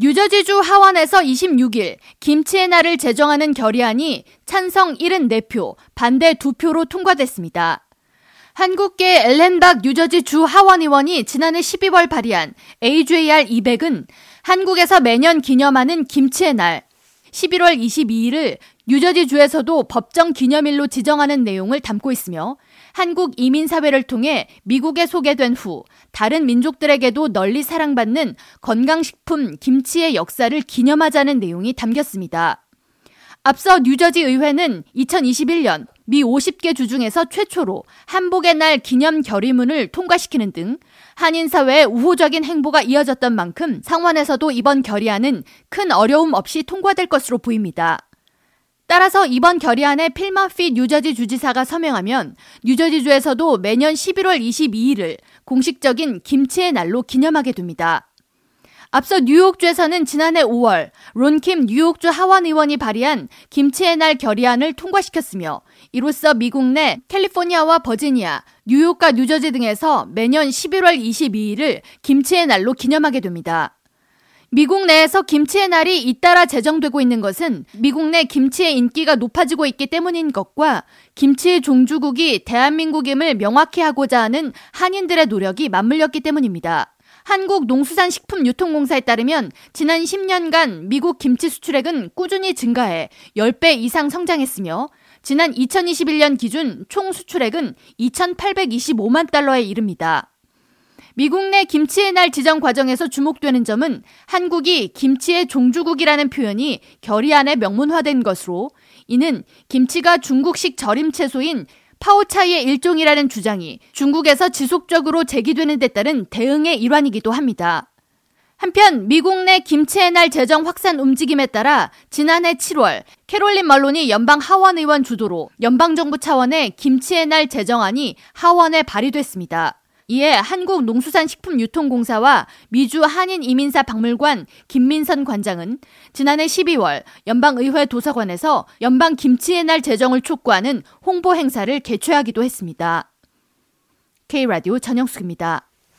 뉴저지주 하원에서 26일 김치의 날을 제정하는 결의안이 찬성 74표, 반대 2표로 통과됐습니다. 한국계 엘렌박 뉴저지 주 하원 의원이 지난해 12월 발의한 AJR 200은 한국에서 매년 기념하는 김치의 날 11월 22일을 뉴저지 주에서도 법정 기념일로 지정하는 내용을 담고 있으며 한국 이민사회를 통해 미국에 소개된 후 다른 민족들에게도 널리 사랑받는 건강식품 김치의 역사를 기념하자는 내용이 담겼습니다. 앞서 뉴저지 의회는 2021년 미 50개 주 중에서 최초로 한복의 날 기념 결의문을 통과시키는 등 한인 사회의 우호적인 행보가 이어졌던 만큼 상원에서도 이번 결의안은 큰 어려움 없이 통과될 것으로 보입니다. 따라서 이번 결의안에 필마피 뉴저지 주지사가 서명하면 뉴저지주에서도 매년 11월 22일을 공식적인 김치의 날로 기념하게 됩니다. 앞서 뉴욕주에서는 지난해 5월 론킴 뉴욕주 하원 의원이 발의한 김치의 날 결의안을 통과시켰으며 이로써 미국 내 캘리포니아와 버지니아, 뉴욕과 뉴저지 등에서 매년 11월 22일을 김치의 날로 기념하게 됩니다. 미국 내에서 김치의 날이 잇따라 제정되고 있는 것은 미국 내 김치의 인기가 높아지고 있기 때문인 것과 김치의 종주국이 대한민국임을 명확히 하고자 하는 한인들의 노력이 맞물렸기 때문입니다. 한국농수산식품유통공사에 따르면 지난 10년간 미국 김치 수출액은 꾸준히 증가해 10배 이상 성장했으며 지난 2021년 기준 총 수출액은 2,825만 달러에 이릅니다. 미국 내 김치의 날 지정 과정에서 주목되는 점은 한국이 김치의 종주국이라는 표현이 결의안에 명문화된 것으로 이는 김치가 중국식 절임 채소인 파오차이의 일종이라는 주장이 중국에서 지속적으로 제기되는 데 따른 대응의 일환이기도 합니다. 한편 미국 내 김치의 날 제정 확산 움직임에 따라 지난해 7월 캐롤린 말론이 연방 하원 의원 주도로 연방 정부 차원의 김치의 날 제정안이 하원에 발의됐습니다. 이에 한국농수산식품유통공사와 미주 한인이민사 박물관 김민선 관장은 지난해 12월 연방의회 도서관에서 연방 김치의 날 제정을 촉구하는 홍보 행사를 개최하기도 했습니다. K라디오 전영숙입니다.